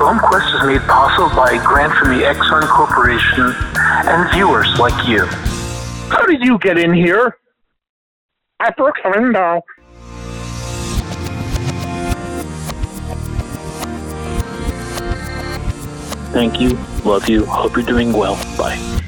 BoneQuest is made possible by a grant from the Exxon Corporation and viewers like you. How did you get in here? I broke the window. Thank you. Love you. Hope you're doing well. Bye.